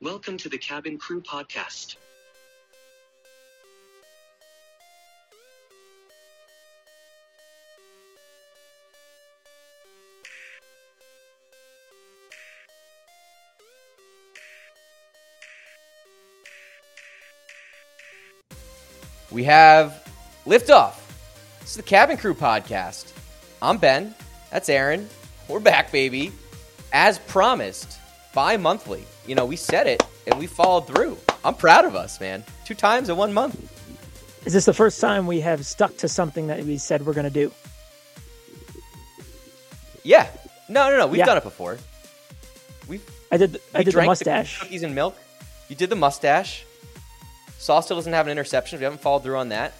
Welcome to the Cabin Crew Podcast. We have liftoff. This is the Cabin Crew podcast. I'm Ben. That's Aaron. We're back, baby. As promised, bi monthly. You know, we said it and we followed through. I'm proud of us, man. Two times in one month. Is this the first time we have stuck to something that we said we're going to do? Yeah. No, no, no. We've Yeah. done it before. We've I did. I we did the mustache. cookies and milk. You did the mustache. Sauce still doesn't have an interception. We haven't followed through on that.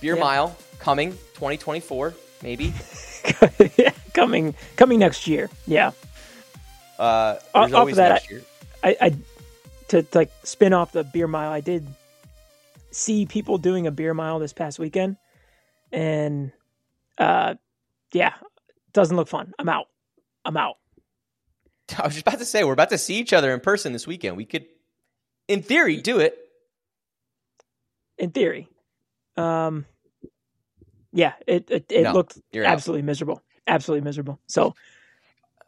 Beer Yeah. mile coming 2024 maybe. coming coming next year. Yeah. Uh, Off- there's off always of that, next I- year. I, I to, to like spin off the beer mile. I did see people doing a beer mile this past weekend, and uh, yeah, doesn't look fun. I'm out. I'm out. I was just about to say we're about to see each other in person this weekend. We could, in theory, do it. In theory, um, yeah, it it, it No, looked you're out. absolutely miserable. Absolutely miserable. So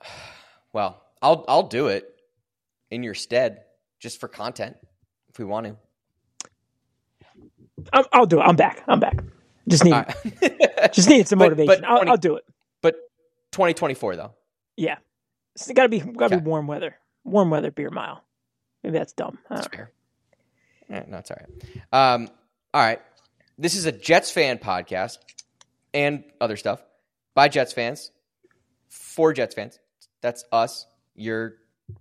Well, I'll I'll do it in your stead, just for content, if we want to. I'll, I'll do it. I'm back. I'm back. Just need right. just need some But- motivation. but I'll, I'll do it. but 2024 though. Yeah, it's got to be got to Okay. be warm weather. Warm weather beer mile. Maybe that's dumb. That's fair. Yeah, no, it's all right. Um, all right. This is a Jets fan podcast and other stuff by Jets fans for Jets fans. That's us. You're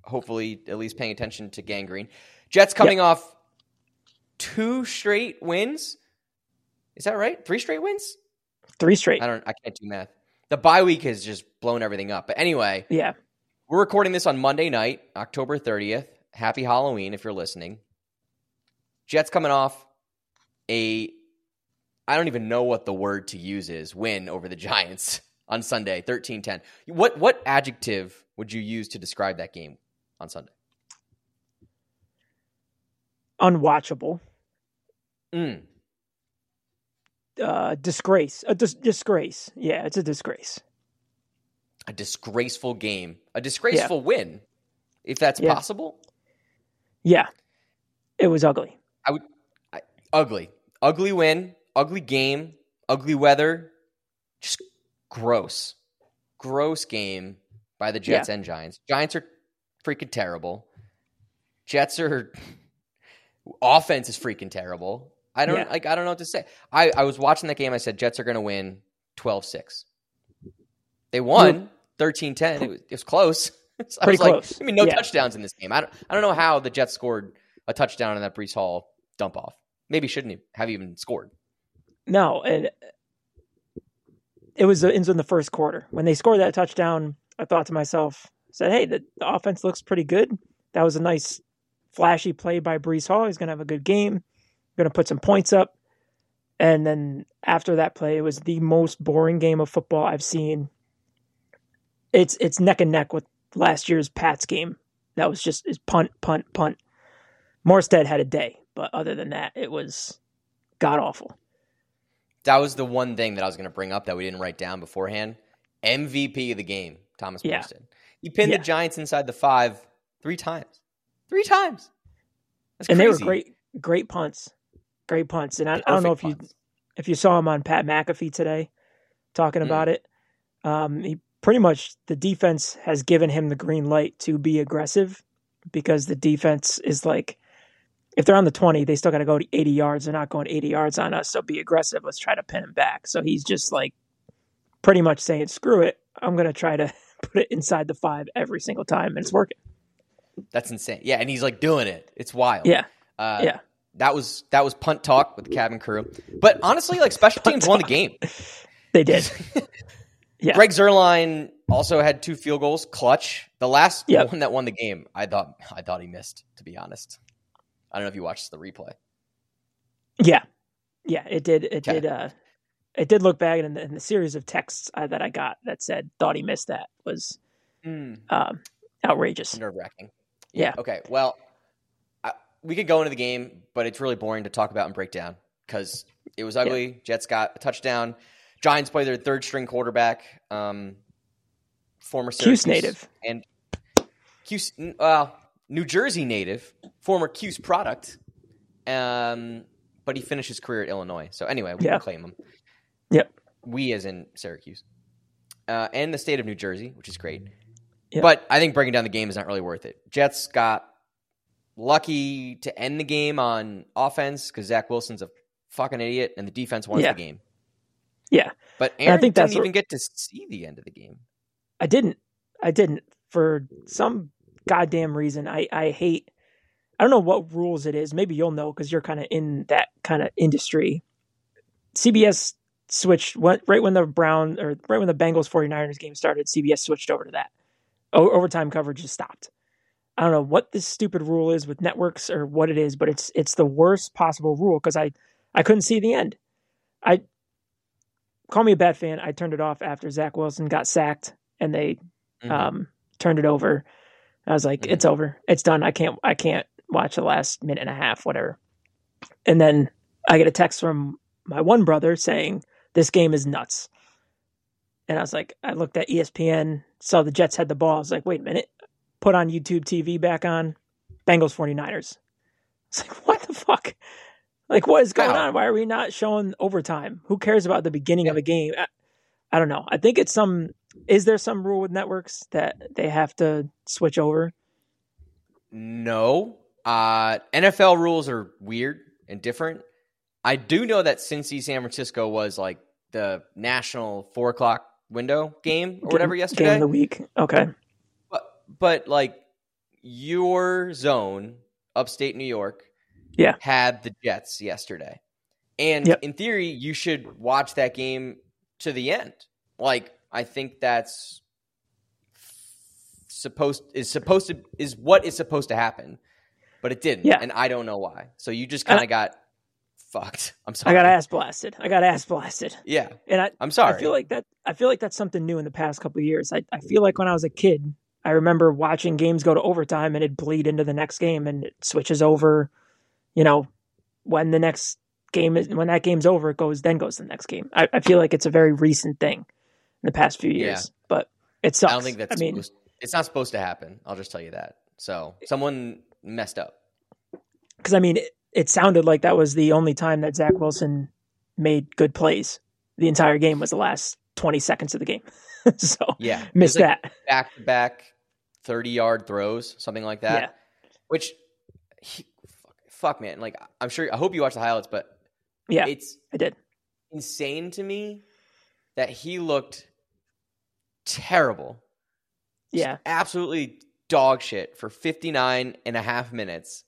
hopefully at least paying attention to Gang Green. Jets coming off two straight wins. Is that right? Three straight wins? Three straight. I don't. I can't do math. The bye week has just blown everything up. But anyway, Yeah. we're recording this on Monday night, October 30th. Happy Halloween if you're listening. Jets coming off a I don't even know what the word to use is, win over the Giants on Sunday, 13-10. What what adjective would you use to describe that game on Sunday? Unwatchable. Mm. Uh, disgrace. A dis- disgrace. Yeah, it's a disgrace. A disgraceful game. A disgraceful win. If that's Yeah. possible. Yeah. It was ugly. I would I, ugly. Ugly win, ugly game, ugly weather. Just gross. Gross game by the Jets and Giants. Giants are freaking terrible. Jets are offense is freaking terrible. I don't Yeah. like I don't know what to say. I, I was watching that game, I said Jets are gonna win 12-6. They won 13-10. It was, it was close. So I Pretty was like, close. I mean, no Yeah. touchdowns in this game. I don't, I don't know how the Jets scored a touchdown in that Breece Hall dump off. Maybe shouldn't have even scored. No, and it was in the first quarter when they scored that touchdown. I thought to myself, said, "Hey, the, the offense looks pretty good. That was a nice, flashy play by Breece Hall. He's going to have a good game. Going to put some points up." And then after that play, it was the most boring game of football I've seen. It's it's neck and neck with last year's Pats game. That was just is punt, punt, punt. Morstead had a day, but other than that, it was god awful. That was the one thing that I was going to bring up that we didn't write down beforehand. MVP of the game, Thomas Yeah. Morstead. He pinned Yeah. the Giants inside the five three times. Three times. That's and they were great, great punts, great punts. And I, I don't know if Perfect you if you saw him on Pat McAfee today talking Mm. about it. Um, he pretty much the defense has given him the green light to be aggressive because the defense is like, if they're on the twenty, they still got to go to eighty yards. They're not going eighty yards on us, so be aggressive. Let's try to pin him back. So he's just like, pretty much saying, "Screw it, I'm going to try to put it inside the five every single time," and it's working. That's insane. Yeah, and he's like doing it. It's wild. Yeah, Uh, yeah. That was that was punt talk with the cabin crew. But honestly, like special teams won the game. They did. Yeah. Greg Zuerlein also had two field goals, clutch. The last Yep. one that won the game, I thought I thought he missed. To be honest, I don't know if you watched the replay. Yeah, yeah, it did. It Okay. did. Uh, it did look bad, and the, and the series of texts uh, that I got that said thought he missed that was um, outrageous. Nerve wracking. Yeah. Okay. Well, we could go into the game, but it's really boring to talk about and break down because it was ugly. Jets got a touchdown. Giants play their third string quarterback, um, former Cuse native. and Cuse, well, New Jersey native, former Cuse product. Um, but he finished his career at Illinois. So anyway, we Yeah. claim him. Yep. We, as in Syracuse, uh, and the state of New Jersey, which is great. Yep. But I think breaking down the game is not really worth it. Jets got lucky to end the game on offense because Zach Wilson's a fucking idiot, and the defense won Yeah. the game. Yeah. But I Aaron think didn't that's what- even get to see the end of the game. I didn't. I didn't. For some goddamn reason, I, I hate. I don't know what rules it is. Maybe you'll know because you're kind of in that kind of industry. CBS switched went, right when the Brown or right when the Bengals 49ers game started. CBS switched over to that. O- overtime coverage just stopped. I don't know what this stupid rule is with networks or what it is, but it's it's the worst possible rule because I I couldn't see the end. I call me a bad fan. I turned it off after Zach Wilson got sacked and they Mhm. um, turned it over. I was like, Mhm. it's over. It's done. I can't I can't watch the last minute and a half, whatever. And then I get a text from my one brother saying, This game is nuts. And I was like, I looked at ESPN, saw the Jets had the ball. I was like, wait a minute. Put on YouTube TV back on. Bengals 49ers. It's like, what the fuck? Like, what is going on? Why are we not showing overtime? Who cares about the beginning of a game? I, I don't know. I think it's some. Is there some rule with networks that they have to switch over? No. Uh, NFL rules are weird and different. I do know that Cincy San Francisco was like the national four o'clock window game or whatever Game- yesterday. Game of the week. Okay. But, but like your zone, upstate New York, Yeah. had the Jets yesterday, and Yep. in theory, you should watch that game to the end. Like I think that's supposed is supposed to is what is supposed to happen, but it didn't, Yeah. and I don't know why. So you just kind of got fucked. I'm sorry. I got ass blasted. I got ass blasted. Yeah, And I, I'm sorry. I feel like that. I feel like that's something new in the past couple of years. I, I feel like when I was a kid, I remember watching games go to overtime and it bleed into the next game and it switches over. You know, when the next game is when that game's over, it goes then goes to the next game. I, I feel like it's a very recent thing in the past few years, but it sucks. I don't think that's. I mean, supposed, it's not supposed to happen. I'll just tell you that. So someone messed up. because I mean, it, it sounded like that was the only time that Zach Wilson made good plays. The entire game was the last twenty seconds of the game, so Yeah, missed like that. back to back, thirty yard throws, something like that. Yeah. Which, he, fuck, fuck, man. Like I'm sure. I hope you watch the highlights, but Yeah, it's I did. insane to me that he looked terrible. Just Yeah, absolutely dog shit for 59 and a half minutes.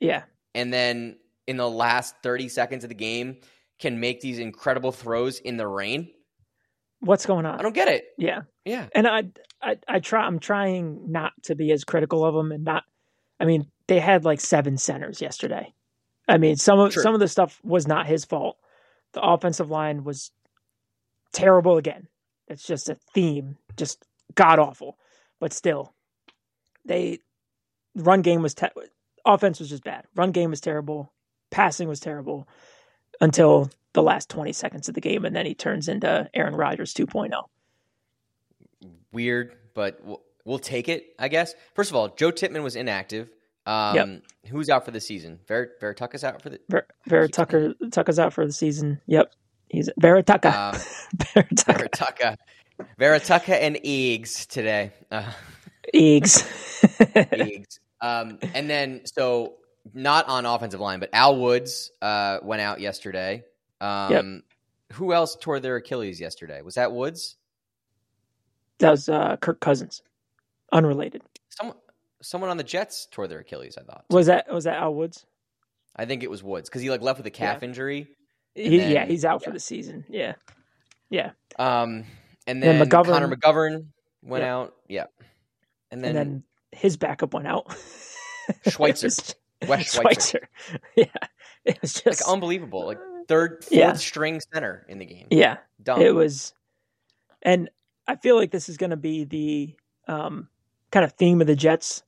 yeah. And then in the last 30 seconds of the game, can make these incredible throws in the rain. What's going on? I don't get it. Yeah, Yeah. and I, I, I try. I'm trying not to be as critical of them, and not. I mean, they had like seven centers yesterday. I mean, some of True. some of the stuff was not his fault. The offensive line was terrible again. It's just a theme, just god awful. But still, they run game was te- offense was just bad. Run game was terrible. Passing was terrible until the last 20 seconds of the game, and then he turns into Aaron Rodgers oh. 2.0. weird, but we'll, we'll take it, I guess. First of all, Joe Tippmann was inactive. Um, Yep. Who's out for the season? Ver Veritucka's out for the. Ver, Vera Tucker Tucker's out for the season. Yep, he's Vera Tucker. Um. Veritucka. Veritucka and Eags today. Uh, Eggs. Eags. Um, and then, so not on offensive line, but Al Woods uh, went out yesterday. Um, Who else tore their Achilles yesterday? Was that Woods? that was uh, Kirk Cousins. Unrelated. Someone, someone on the Jets tore their Achilles. I thought. Was that was that Al Woods? I think it was Woods because he like left with a calf Yeah. injury. He, then- yeah, he's out for the season. Yeah, yeah. Um, and Then then McGovern- Connor McGovern went Yeah. out. Yeah. And And then, then, his backup went out. Schweitzer. Was- Wes Schweitzer. Yeah, it was just like unbelievable. Like third, fourth Yeah. string center in the game. yeah. Dumb. It was, and I feel like this is going to be the um, kind of theme of the Jets.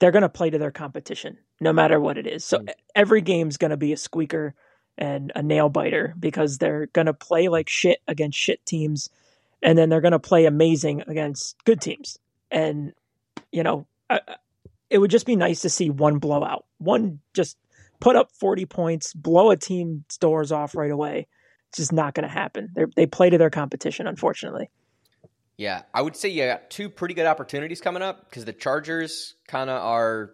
They're going to play to their competition. no matter what it is. So mm. every game's going to be a squeaker and a nail biter because they're going to play like shit against shit teams and then they're going to play amazing against good teams. And you know, I, it would just be nice to see one blowout. One just put up 40 points, blow a team's doors off right away. It's just not going to happen. They they play to their competition unfortunately. Yeah, I would say you got two pretty good opportunities coming up because the Chargers kind of are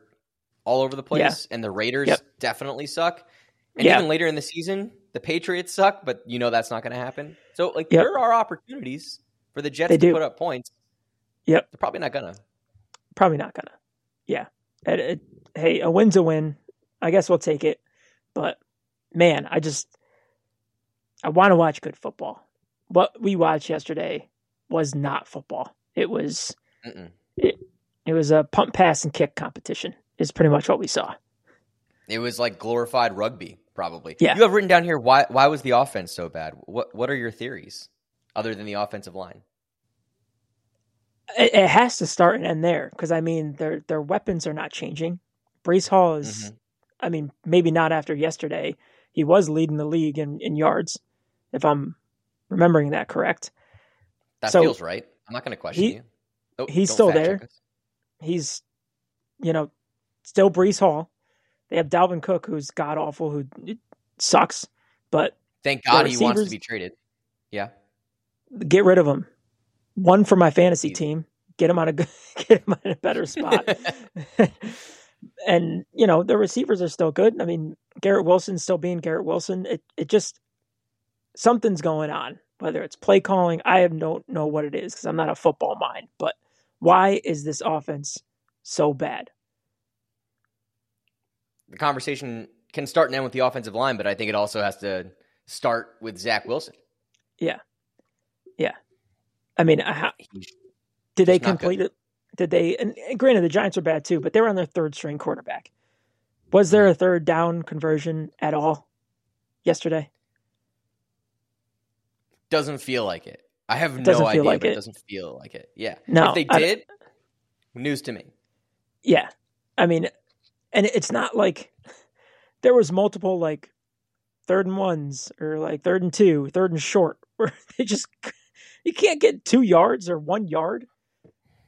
all over the place, yeah. and the Raiders yep. definitely suck. And yeah. even later in the season, the Patriots suck, but you know that's not going to happen. So, like, yep. there are opportunities for the Jets they to do. put up points. Yep, they're probably not gonna. Probably not gonna. Yeah. It, it, hey, a win's a win. I guess we'll take it. But man, I just I want to watch good football. What we watched yesterday was not football. It was it, it was a pump, pass, and kick competition is pretty much what we saw. It was like glorified rugby, probably. Yeah. You have written down here why why was the offense so bad? What what are your theories other than the offensive line? It, it has to start and end there because I mean their their weapons are not changing. Breece Hall is, mm-hmm. I mean, maybe not after yesterday. He was leading the league in, in yards, if I'm remembering that correct. That so feels right. I'm not going to question he, you. Oh, he's still there. He's, you know, still Breece Hall. They have Dalvin Cook, who's god awful, who sucks. But thank God he wants to be traded. Yeah, get rid of him. One for my fantasy team. Get him on a good, get him on a better spot. and you know the receivers are still good. I mean, Garrett Wilson still being Garrett Wilson. It it just something's going on. Whether it's play calling, I have don't know what it is because I'm not a football mind. But why is this offense so bad? The conversation can start and end with the offensive line, but I think it also has to start with Zach Wilson. Yeah. I mean, how, did they complete it? Did they? And, granted, the Giants are bad too, but they were on their third string quarterback. Was there hmm. a third down conversion at all yesterday? Doesn't feel like it. I have no idea, like but it. it. doesn't feel like it. Yeah. No, if they did, news to me. Yeah, I mean, and it's not like there was multiple like third and ones or like third and two, third and short, where they just you can't get two yards or one yard.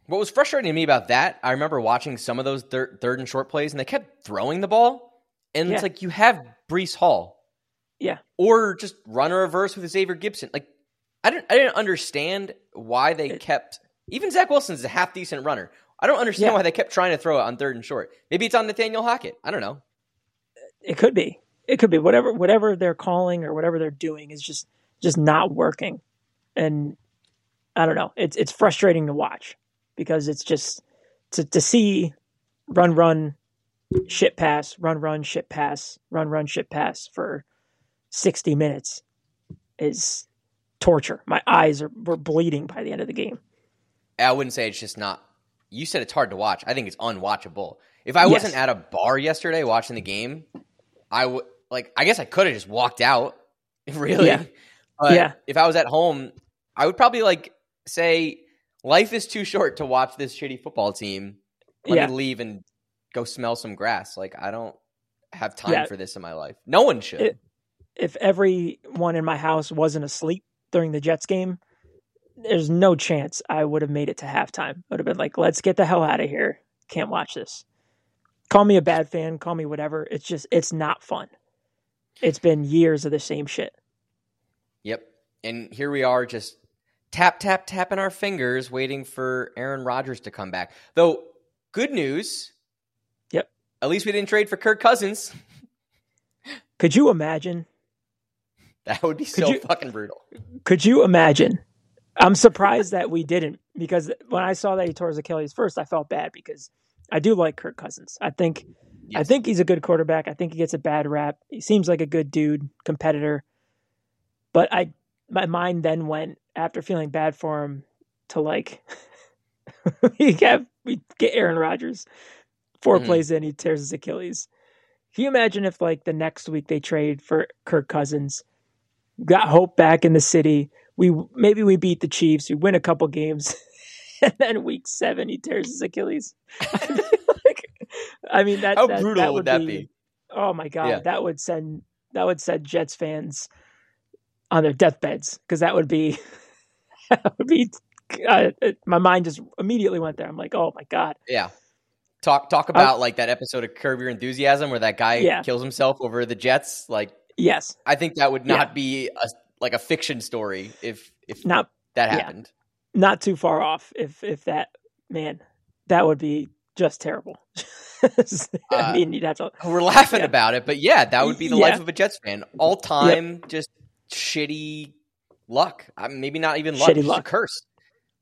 What was frustrating to me about that, I remember watching some of those third, third and short plays, and they kept throwing the ball, and yeah. it's like you have Breece Hall, yeah, or just run a reverse with Xavier Gipson. Like I didn't, I didn't understand why they it, kept. Even Zach Wilson's a half decent runner. I don't understand yeah. why they kept trying to throw it on third and short. Maybe it's on Nathaniel Hackett. I don't know. It could be. It could be whatever whatever they're calling or whatever they're doing is just just not working, and I don't know. It's it's frustrating to watch because it's just to to see run run shit pass run run shit pass run run shit pass for 60 minutes is torture my eyes are were bleeding by the end of the game i wouldn't say it's just not you said it's hard to watch i think it's unwatchable if i yes. wasn't at a bar yesterday watching the game i would like i guess i could have just walked out really yeah. but yeah. if i was at home i would probably like say life is too short to watch this shitty football team. Let yeah. me leave and go smell some grass. Like I don't have time yeah. for this in my life. No one should. It, if everyone in my house wasn't asleep during the Jets game, there's no chance I would have made it to halftime. I would have been like, let's get the hell out of here. Can't watch this. Call me a bad fan, call me whatever. It's just it's not fun. It's been years of the same shit. Yep. And here we are just tap, tap, tapping our fingers, waiting for Aaron Rodgers to come back. Though, good news. Yep. At least we didn't trade for Kirk Cousins. Could you imagine? That would be could so you, fucking brutal. Could you imagine? I'm surprised that we didn't because when I saw that he tore his Achilles first, I felt bad because I do like Kirk Cousins. I think yes. I think he's a good quarterback. I think he gets a bad rap. He seems like a good dude, competitor. But I my mind then went after feeling bad for him to like we get we get Aaron Rodgers 4 mm-hmm. plays in he tears his Achilles. Can you imagine if like the next week they trade for Kirk Cousins, got hope back in the city. We maybe we beat the Chiefs, we win a couple games, and then week seven he tears his Achilles. Like, I mean, that How that, brutal that would that be? Oh my god, Yeah. that would send that would send Jets fans on their deathbeds because that would be that would be. Uh, my mind just immediately went there. I'm like, oh my god, Yeah. Talk talk about like that episode of Curb Your Enthusiasm where that guy Yeah. kills himself over the Jets. Like yes, I think that would not Yeah. be a like a fiction story if if not that yeah. happened. not too far off. If if that man, that would be just terrible. I Uh, mean, you'd have to. We're laughing Yeah. about it, but yeah, that would be the Yeah. life of a Jets fan. All time, just shitty luck. Maybe not even luck, Shitty luck. a curse.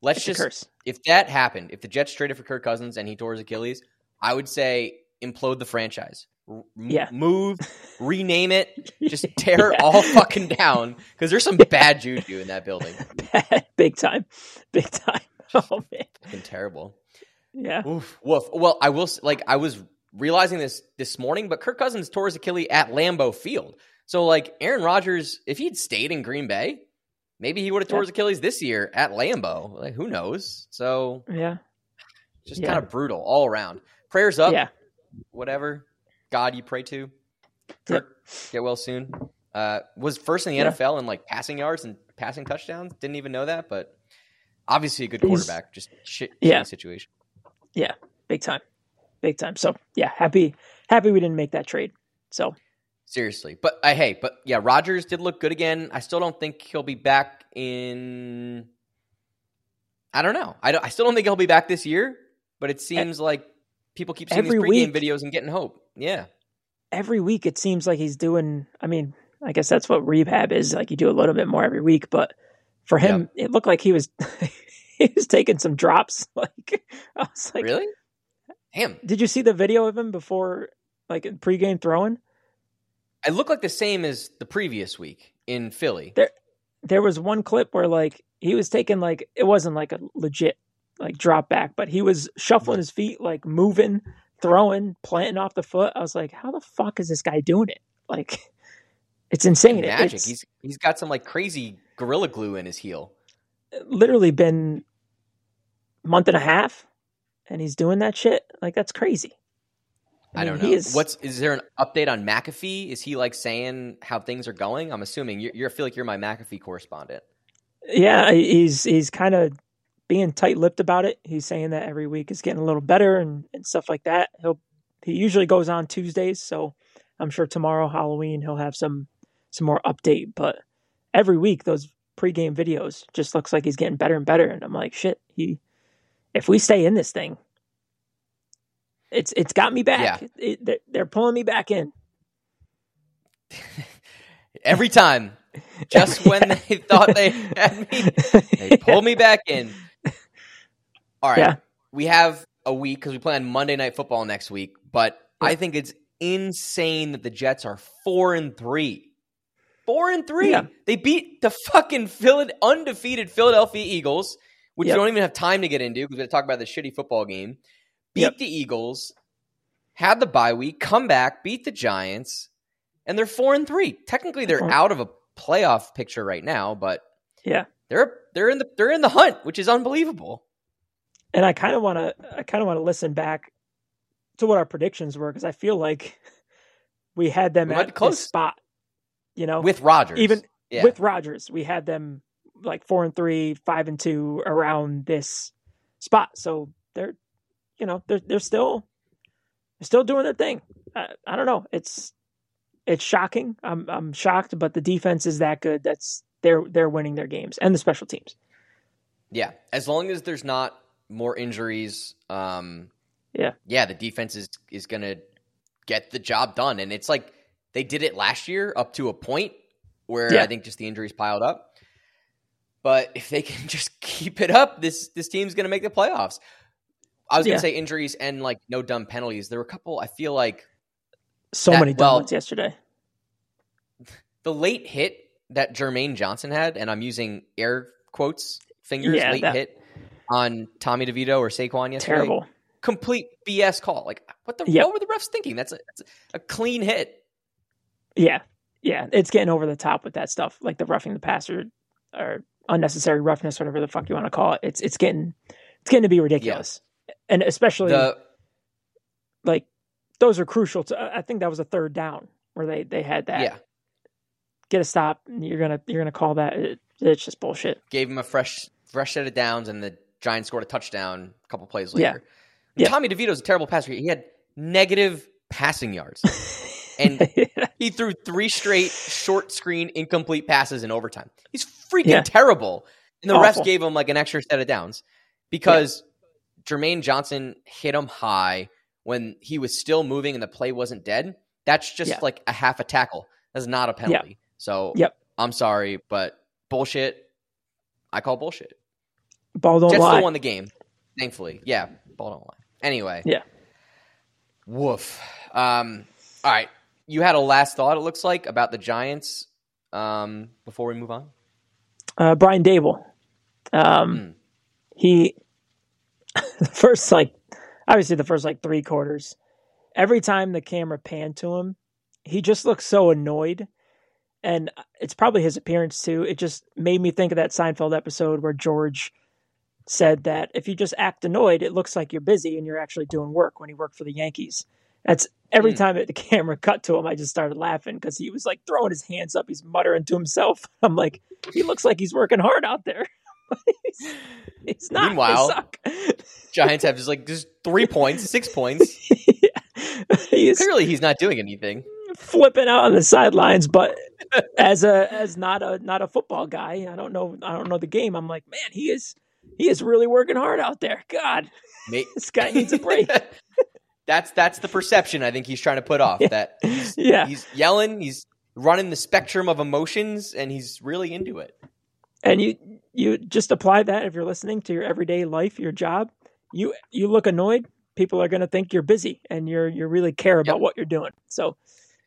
Let's It's just curse. if that happened, if the Jets traded for Kirk Cousins and he tore his Achilles, I would say implode the franchise. M- Yeah. move, rename it, just tear it all fucking down because there's some bad juju in that building. big time, big time. Oh man, Fucking terrible. yeah, Oof, woof. Well, I will like I was realizing this this morning, but Kirk Cousins tore his Achilles at Lambeau Field. So like Aaron Rodgers, if he'd stayed in Green Bay, maybe he would have tore Yeah. his Achilles this year at Lambeau. Like who knows? So yeah, just Yeah. kind of brutal all around. Prayers up. yeah. Whatever God you pray to. Kirk, get well soon. Uh, was first in the Yeah. NFL in like passing yards and passing touchdowns. Didn't even know that, but obviously a good He's- quarterback. Just shit, Yeah. situation. Yeah. Big time, big time. So yeah, happy, happy we didn't make that trade. So Seriously, but uh, hey, but yeah, Rodgers did look good again. I still don't think he'll be back in. I don't know. I, don't, I still don't think he'll be back this year. But it seems like people keep seeing these pregame week. videos and getting hope. Yeah, every week it seems like he's doing. I mean, I guess that's what rehab is. Like you do a little bit more every week, but for him, it looked like he was he was taking some drops. Like I was like, really? Damn, did you see the video of him before, like in pregame throwing? I look like the same as the previous week in Philly. There- There was one clip where like he was taking like it wasn't like a legit like drop back, but he was shuffling his feet, like moving, throwing, planting off the foot. I was like, how the fuck is this guy doing it? Like, it's insane. It- Magic. It's He's he's got some like crazy gorilla glue in his heel. literally been month and a half, and he's doing that shit. Like that's crazy. I, mean, don't know. Is, What's is there an update on McAfee? Is he like saying how things are going? I'm assuming you're, you're I feel like you're my McAfee correspondent. yeah, he's he's kind of being tight-lipped about it. He's saying that every week is getting a little better and, and stuff like that. He'll he usually goes on Tuesdays, so I'm sure tomorrow Halloween he'll have some some more update. But every week those pregame videos just looks like he's getting better and better, and I'm like, shit, he if we stay in this thing, it's it's got me back. Yeah. It, they're, pulling me back in. Every time, just when they thought they had me, they pull me back in. All right, Yeah. we have a week because we play on Monday Night Football next week. But I think it's insane that the Jets are four and three. Four and three. Yeah. They beat the fucking undefeated Philadelphia Eagles, which Yep. we don't even have time to get into because we're going to talk about the shitty football game. Beat Yep. the Eagles, had the bye week, come back, beat the Giants, and they're four and three. Technically, they're uh-huh. out of a playoff picture right now, but Yeah. they're they're in the they're in the hunt, which is unbelievable. and I kind of want to I kind of want to listen back to what our predictions were because I feel like we had them We at close. this spot. You know, With Rodgers. even yeah. with Rodgers, we had them like four and three, five and two around this spot. So they're, you know, they're they're still they're still doing their thing. I, I don't know. It's it's shocking. I'm I'm shocked, but the defense is that good. That's they're they're winning their games and the special teams. Yeah, as long as there's not more injuries, um, Yeah. yeah, the defense is is gonna get the job done, and it's like they did it last year up to a point where Yeah. I think just the injuries piled up. But if they can just keep it up, this this team's gonna make the playoffs. I was gonna Yeah. say injuries and like no dumb penalties. There were a couple. I feel like So That- many dumb well- ones yesterday. the late hit that Jermaine Johnson had, and I'm using air quotes fingers, Yeah, late that- hit on Tommy DeVito or Saquon yesterday. Terrible. complete BS call. Like, what the? Yep. What were the refs thinking? That's a, that's a clean hit. Yeah, yeah, it's getting over the top with that stuff, like the roughing the passer or unnecessary roughness, whatever the fuck you want to call it. It's it's getting it's getting to be ridiculous, and especially The like those are crucial. To I think that was a third down where they they had that. Yeah, Get a stop. You're gonna you're gonna call that. It, it's just bullshit. gave him a fresh fresh set of downs, and the Giants scored a touchdown a couple plays later. Yeah. Tommy DeVito's a terrible passer. He had negative passing yards, and he threw three straight short screen incomplete passes in overtime. He's freaking Yeah. terrible, and the refs gave him like an extra set of downs because Jermaine Johnson hit him high when he was still moving and the play wasn't dead. That's just Yeah. like a half a tackle. That's not a penalty. So Yep. I'm sorry, but bullshit. I call bullshit. Ball don't Jets lie. still won the game, thankfully. Yeah, ball don't lie. Anyway, Yeah. Woof. Um, all right, you had a last thought. It looks like about the Giants. Um, before we move on, uh, Brian Daboll. Um, Hmm. He the first like obviously the first like three quarters. Every time the camera panned to him, he just looked so annoyed, and it's probably his appearance too. It just made me think of that Seinfeld episode where George said that if you just act annoyed, it looks like you're busy and you're actually doing work when he worked for the Yankees. That's every Hmm. time the camera cut to him, I just started laughing because he was like throwing his hands up, he's muttering to himself. I'm like, he looks like he's working hard out there. he's not. Meanwhile- suck. Giants have just like just three points, six points. he's Clearly, he's not doing anything. flipping out on the sidelines, but as a as not a not a football guy, I don't know I don't know the game. I'm like, man, he is he is really working hard out there. God, May- this guy needs a break. that's that's the perception I think he's trying to put off. That he's, yeah. he's yelling, he's running the spectrum of emotions, and he's really into it. and you you just apply that if you're listening to your everyday life your job you you look annoyed people are going to think you're busy and you're you really care about Yep. what you're doing so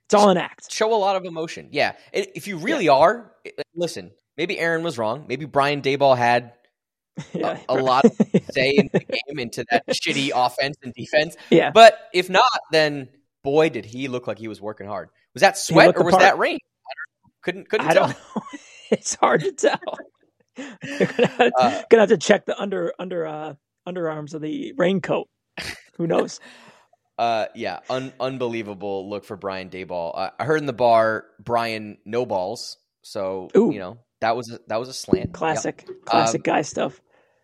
it's all an act show a lot of emotion. Yeah, if you really are, listen. Maybe Aaron was wrong. Maybe Brian Daboll had yeah a lot of say in the game into that shitty offense and defense. yeah But if not, then boy, did he look like he was working hard. Was that sweat or was part. that rain? I don't, couldn't couldn't i tell. it's hard to tell you're gonna have, Uh, gonna have to check the under under uh underarms of the raincoat who knows Uh, yeah, un- unbelievable look for Brian Daboll. Uh, I heard in the bar Brian no balls, so Ooh. you know that was a, that was a slant. Yep. classic classic Um, guy stuff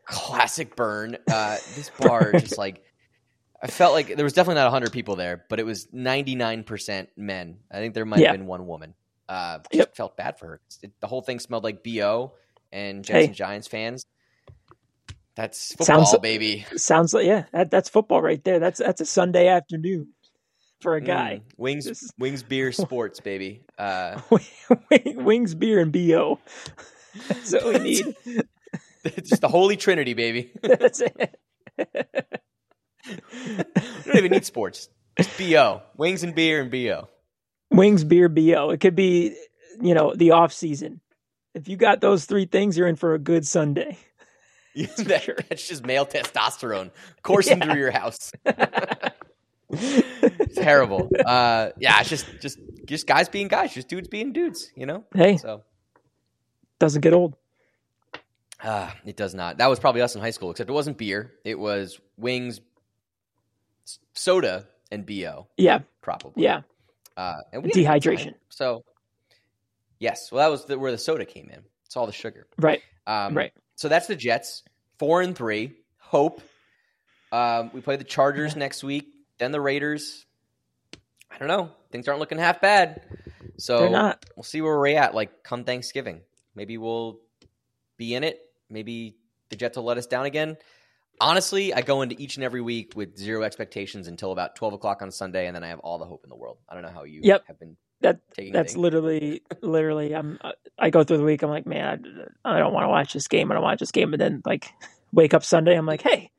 classic burn. Uh, this bar just like I felt like there was definitely not hundred people there, but it was ninety nine percent men. I think there might Yeah. have been one woman. Uh, Yep. felt bad for her. It, the whole thing smelled like bo and Jets Hey. and Giants fans. That's football, Sounds- baby. sounds like yeah that, that's football right there that's that's a sunday afternoon for a guy Mm, wings, is- wings, beer, sports, baby. Uh, Wings, beer, and bo. That's what we need. just the holy trinity, baby. That's it. We don't even need sports. Just bo, wings and beer and bo. Wings, beer, bo. It could be, you know, the off season. If you got those three things, you're in for a good Sunday. That- sure. That's just male testosterone coursing Yeah. through your house. Terrible. Uh, yeah, it's just just just guys being guys, just dudes being dudes. You know. Hey, So doesn't get old. uh, it does not. That was probably us in high school, except it wasn't beer. It was wings, soda, and bo Yeah, probably. yeah. Uh, and we had a good Dehydration. So yes, well, that was the, where the soda came in. It's all the sugar. Right, Um, right. So that's the Jets. Four and three. Hope. Um, we play the Chargers next week. Then the Raiders. I don't know. Things aren't looking half bad. So They're not. we'll see where we're at. Like come Thanksgiving, maybe we'll be in it. Maybe the Jets will let us down again. Honestly, I go into each and every week with zero expectations until about twelve o'clock on Sunday, and then I have all the hope in the world. I don't know how you Yep. have been That that's things. literally, literally. I'm. Uh, I go through the week. I'm like, man, I, I don't want to watch this game. I don't watch this game. And then like, wake up Sunday. I'm like, hey,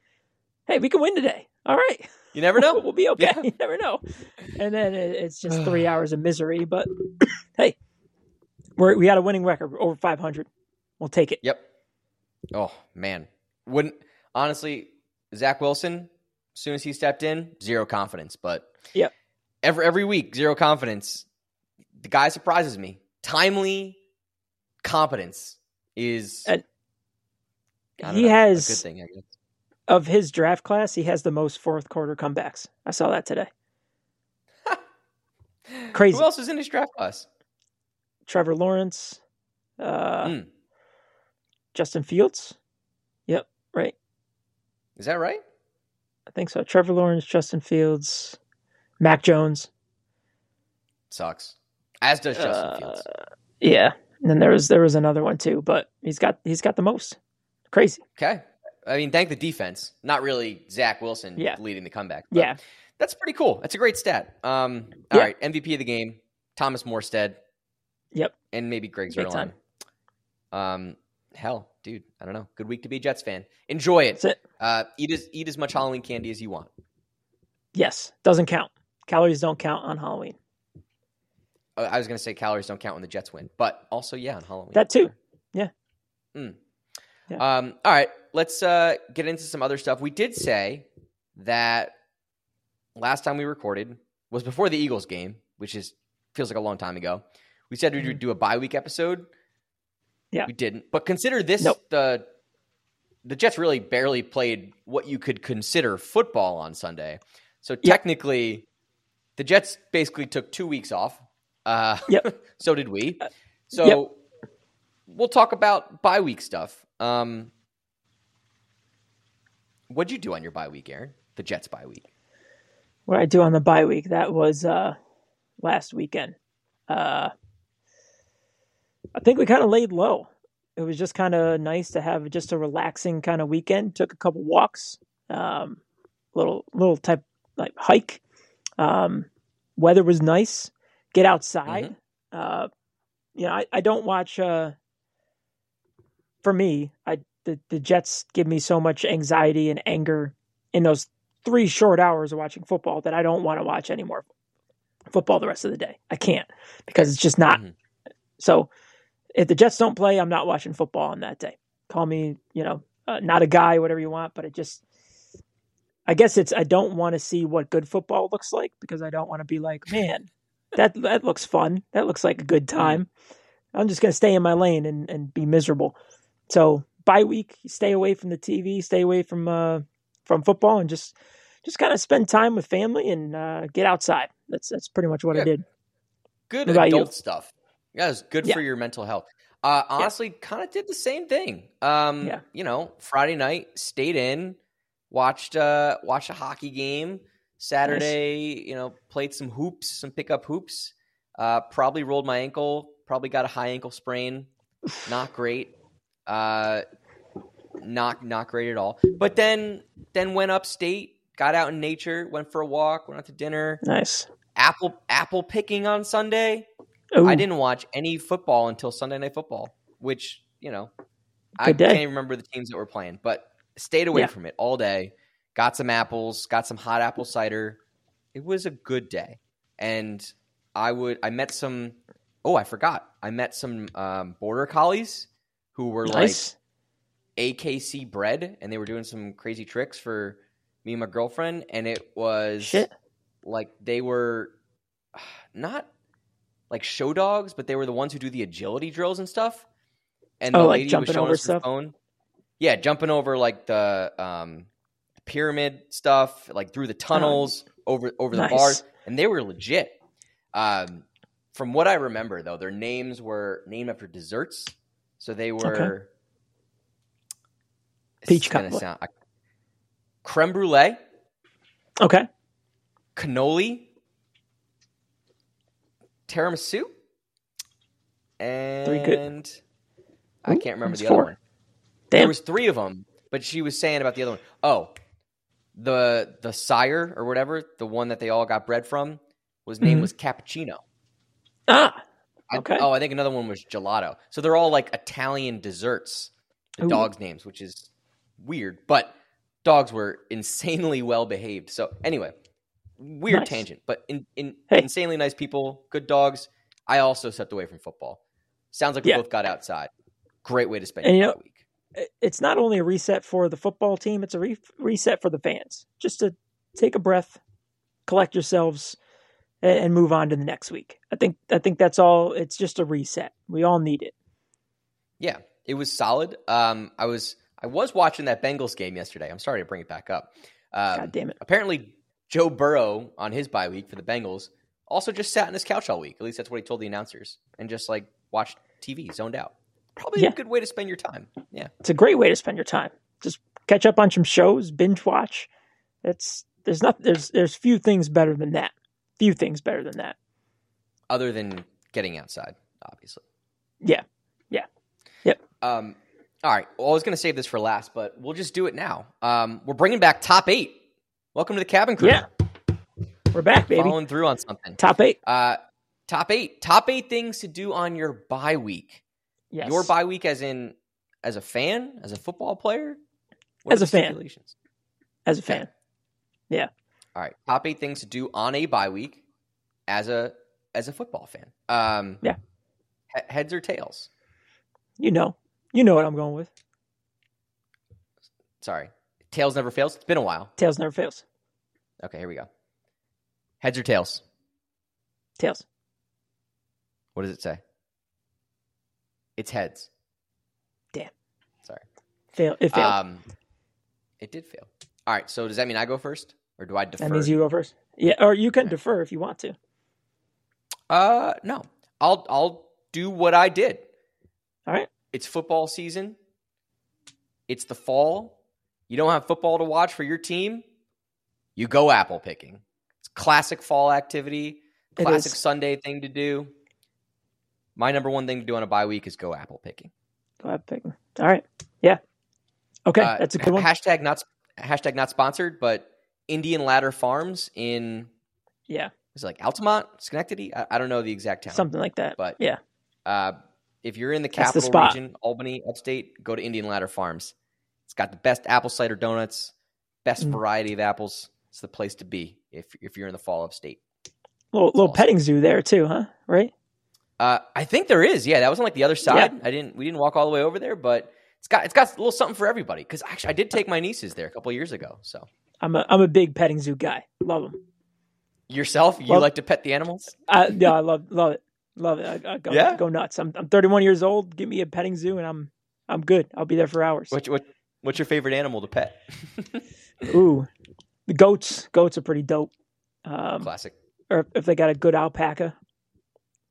hey, we can win today. All right. you never know. we'll be okay. Yeah. You never know. And then it, it's just three hours of misery. But hey, we're, we got a winning record We're over 500. We'll take it. Yep. Oh man, wouldn't honestly Zach Wilson. As soon as he stepped in, zero confidence. But Yep. every every week, zero confidence. The guy surprises me. Timely competence is. And don't he know, has- a good thing. I guess. Of his draft class, he has the most fourth quarter comebacks. I saw that today. Crazy. Who else is in his draft class? Trevor Lawrence, uh, Mm. Justin Fields. Yep, right. Is that right? I think so. Trevor Lawrence, Justin Fields, Mac Jones. Sucks. As does Justin Uh, Fields. Yeah, and then there was there was another one too, but he's got he's got the most. Crazy. Okay. I mean, thank the defense. Not really Zach Wilson Yeah. leading the comeback. Yeah, That's pretty cool. That's a great stat. Um, all Yeah. right, MVP of the game, Thomas Morstead, Yep. and maybe Greg Zuerlein. Um, hell, dude, I don't know. Good week to be a Jets fan. Enjoy it. That's it. Uh, eat as eat as much Halloween candy as you want. Yes, doesn't count. Calories don't count on Halloween. Uh, I was going to say calories don't count when the Jets win, but also yeah on Halloween. That too. Yeah. Um, all right, let's uh, get into some other stuff. We did say that last time we recorded was before the Eagles game, which is feels like a long time ago. We said we would do a bye week episode. Mm-hmm. Yeah. we didn't. But consider this: Nope. the the Jets really barely played what you could consider football on Sunday. So technically, the Jets basically took two weeks off. Uh, Yep. so did we. So yep. we'll talk about bye week stuff. Um, what'd you do on your bye week, Aaron? The Jets bye week. What I do on the bye week that was uh last weekend. Uh, I think we kind of laid low. It was just kind of nice to have just a relaxing kind of weekend. Took a couple walks, um, little little type like hike. Um, weather was nice. Get outside. Uh, you know, I, I don't watch. Uh, for me, I the, the Jets give me so much anxiety and anger in those three short hours of watching football that I don't want to watch anymore football the rest of the day. I can't because it's just not. Mhm. So if the Jets don't play, I'm not watching football on that day. Call me, you know, uh, not a guy, whatever you want, but it just. I guess it's I don't want to see what good football looks like because I don't want to be like, man, that that looks fun. That looks like a good time. I'm just gonna stay in my lane and, and be miserable. So bye week, stay away from the TV, stay away from uh from football, and just just kind of spend time with family and uh, get outside. That's that's pretty much what I did. Good about you? adult stuff. Yeah, it's good Yeah. for your mental health. Uh, honestly, kind of did the same thing. Um, Yeah. You know, Friday night, stayed in, watched uh, watched a hockey game. Saturday, you know, played some hoops, some pickup hoops. Uh, probably rolled my ankle. Probably got a high ankle sprain. Not great. Uh, not not great at all. But then then went upstate, got out in nature, went for a walk, went out to dinner. Nice. Apple apple picking on Sunday. Ooh, I didn't watch any football until Sunday Night Football, which you know I day. can't even remember the teams that were playing, but stayed away Yeah. from it all day. Got some apples, got some hot apple cider. It was a good day, and I would I met some. Oh, I forgot. I met some um, border collies who were nice. like AKC bred, and they were doing some crazy tricks for me and my girlfriend, and it was Shit. like they were not like show dogs, but they were the ones who do the agility drills and stuff. And Oh, the like lady was showing over us her stuff? phone. Yeah, jumping over like the um, pyramid stuff, like through the tunnels, over over the Nice. bars, and they were legit. Um, from what I remember, though, their names were named after desserts, so they were. This Peach cobbler. sound- creme brulee, Okay. cannoli, tiramisu, and good. I can't remember that's the other four. one. There was three of them, but she was saying about the other one. Oh, the the sire or whatever, the one that they all got bread from, was name Mhm. was cappuccino. Ah. I- Okay. oh, I think another one was gelato. So they're all like Italian desserts. The Ooh. dogs' names, which is weird, but dogs were insanely well behaved. So anyway, weird Nice. tangent, but in, in Hey. insanely nice people, good dogs. I also stepped away from football. Sounds like we Yeah. both got outside. Great way to spend And your you know- week. It- it's not only a reset for the football team, it's a re- reset for the fans. Just to take a breath, collect yourselves, and, and move on to the next week. I think I think that's all. It's just a reset. We all need it. Yeah, it was solid. Um, I was I was watching that Bengals game yesterday. I'm sorry to bring it back up. Um, God damn it. apparently Joe Burrow on his bye week for the Bengals Also, just sat on his couch all week. At least that's what he told the announcers, and just like watched TV, zoned out. Probably Yeah. a good way to spend your time. Yeah. It's a great way to spend your time. Just catch up on some shows, binge watch. It's there's not there's there's few things better than that. Few things better than that. Other than getting outside, obviously. Yeah. Yeah. Yep. Um, all right. Well, I was going to save this for last, but we'll just do it now. Um, we're bringing back top eight. Welcome to the cabin crew. Yeah. We're back, baby. Following through on something. Top eight. Uh, top eight. Top eight things to do on your bye week. Yes. Your bye week, as in as a fan, as a football player, What As a fan. as a fan. Yeah. All right. Top eight things to do on a bye week as a as a football fan. Um, Yeah. he- heads or tails? You know. You know what I'm going with. Sorry. Tails never fails. It's been a while. Tails never fails. Okay, here we go. Heads or tails? Tails. What does it say? It's heads. Damn. Sorry. Fail. It failed. Um, it did fail. All right. So does that mean I go first, or do I defer? that means you go first. Yeah, or you can defer if you want to. Uh, no. I'll I'll do what I did. All right. It's football season. It's the fall. You don't have football to watch for your team. You go apple picking. It's classic fall activity. Classic. Sunday thing to do. My number one thing to do on a bye week is go apple picking. Go ahead, pick. All right. Yeah. Okay, Uh, that's a good one. Hashtag not hashtag not sponsored, but Indian Ladder Farms in yeah, is it like Altamont, Schenectady. I, I don't know the exact town, something like that. but yeah, uh, if you're in the That's the capital region, Albany, upstate, go to Indian Ladder Farms. It's got the best apple cider donuts, best Mm. variety of apples. It's the place to be if if you're in the fall upstate. little little awesome. petting zoo there too, huh? Right? Uh, I think there is. Yeah, that was on like the other side. I didn't. We didn't walk all the way over there, but it's got it's got a little something for everybody. Because actually, I did take my nieces there a couple years ago. So I'm a I'm a big petting zoo guy. Love them. yourself, you Well- like to pet the animals? I yeah, I love love it. Love it. I, I go Yeah? go nuts. I'm I'm 31 years old. Give me a petting zoo and I'm I'm good. I'll be there for hours. What, what what's your favorite animal to pet? Ooh, the goats. Goats are pretty dope. Um, Classic. or if they got a good alpaca,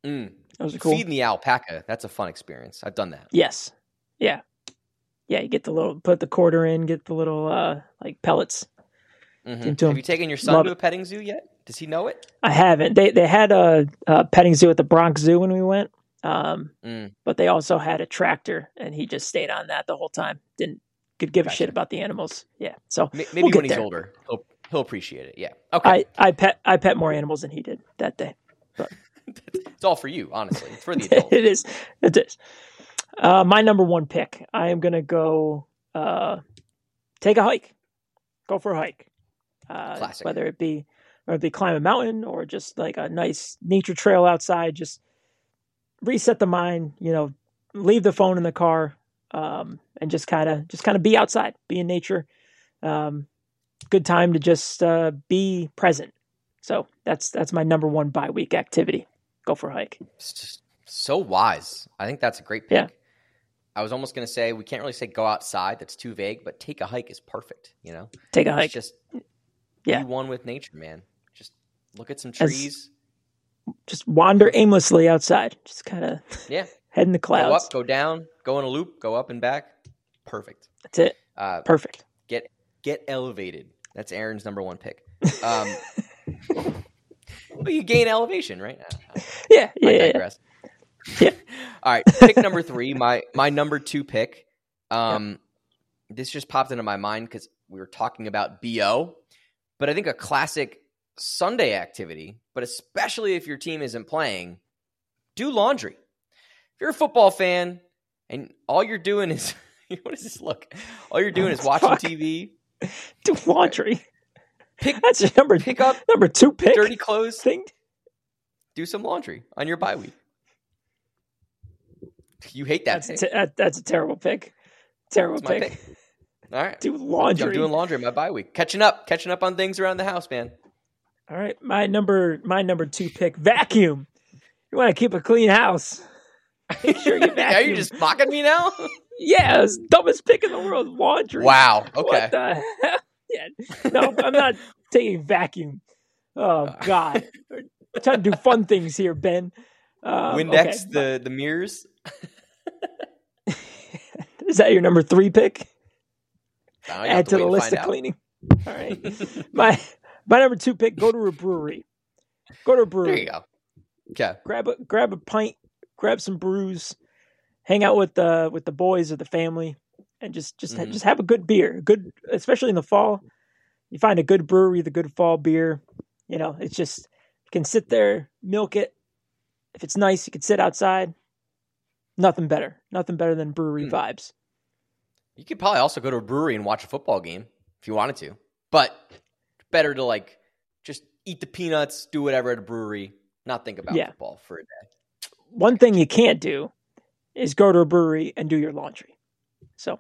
Mm. Those are cool. Feeding the alpaca. That's a fun experience. I've done that. Yes. Yeah. Yeah, you get the little put the quarter in, get the little uh like pellets. Mhm. Into 'em. Have you taken your son Love to a petting zoo yet? Does he know it? I haven't. They they had a, a petting zoo at the Bronx Zoo when we went. Um Mm. but they also had a tractor and he just stayed on that the whole time. Didn't could give a shit about the animals. Yeah. So May- Maybe We'll when he's there. older, he'll he'll appreciate it. Yeah. Okay. I, I pet I pet more animals than he did that day. it's all for you, honestly. It's for the adults. it is. It is. Uh, my number one pick. I am gonna go uh, take a hike. Go for a hike. Uh, Classic. Whether it be whether it be climb a mountain or just like a nice nature trail outside. Just reset the mind. You know, leave the phone in the car, um, and just kind of just kind of be outside, be in nature. Um, good time to just uh, be present. So that's that's my number one bye week activity. Go for a hike. So wise. I think that's a great pick. Yeah. I was almost going to say we can't really say go outside. That's too vague. But take a hike is perfect. You know, Take a it's hike. just Yeah. be one with nature, man. Just look at some As- trees. just wander aimlessly outside. Just kind of Yeah. head in the Go clouds. up, go down, go in a loop, go up and back. Perfect. That's it. Uh, Perfect. get get elevated. That's Aaron's number one pick. Um, well, you gain elevation, right? Yeah, yeah, I yeah. yeah. digress. Yeah. All right, pick number three. My my number two pick. Um, this just popped into my mind because we were talking about bo, but I think a classic Sunday activity, but especially if your team isn't playing, do laundry. If you're a football fan and all you're doing is what does this look? All you're doing is watching. TV. Do laundry. Pick That's your number pick up number two pick. dirty clothes. thing. Do some laundry on your bye week. You hate that. That's a, te- that's a terrible pick. Terrible pick. pick. All right. Do laundry. I'm doing laundry my bye week. Catching up, catching up on things around the house, man. All right, my number my number two pick. Vacuum. You want to keep a clean house. Make sure you Are you just mocking me now? Yeah, it's dumbest pick in the world. Laundry. wow. What Okay. the hell? Yeah. No, I'm not taking vacuum. Oh God. trying to do fun things here, Ben. Um, Windex okay. the the mirrors. Is that your number three pick? Now Add to the list of out. cleaning. All right. my my number two pick, go to a brewery. Go to a brewery. There you go. Okay. grab a grab a pint, grab some brews, hang out with the with the boys or the family, and just just Mhm. just have a good beer. Good, especially in the fall. You find a good brewery, the good fall beer. You know, it's just you can sit there, milk it. If it's nice, you can sit outside. Nothing better. Nothing better than brewery Hmm. vibes. You could probably also go to a brewery and watch a football game if you wanted to. But better to like just eat the peanuts, do whatever at a brewery, not think about Yeah. football for a day. One thing you can't do is go to a brewery and do your laundry. So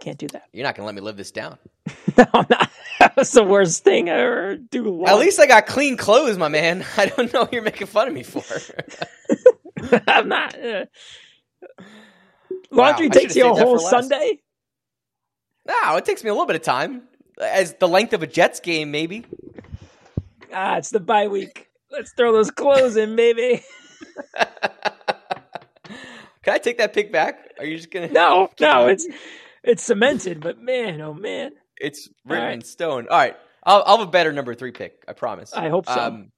can't do that. You're not gonna let me live this down. No, I'm not. That was the worst thing I ever do. At least I got clean clothes, my man. I don't know what you're making fun of me for. I'm not. Uh, laundry I takes you a whole. Sunday. no, it takes me a little bit of time. As the length of a Jets game, maybe. Ah, it's the bye week. Let's throw those clothes in, baby. Can I take that pick back? Are you just gonna No, no, it's it's cemented. But man, oh man, It's written right. in stone. All right. I'll, I'll have a better number three pick. I promise. I hope so. Um,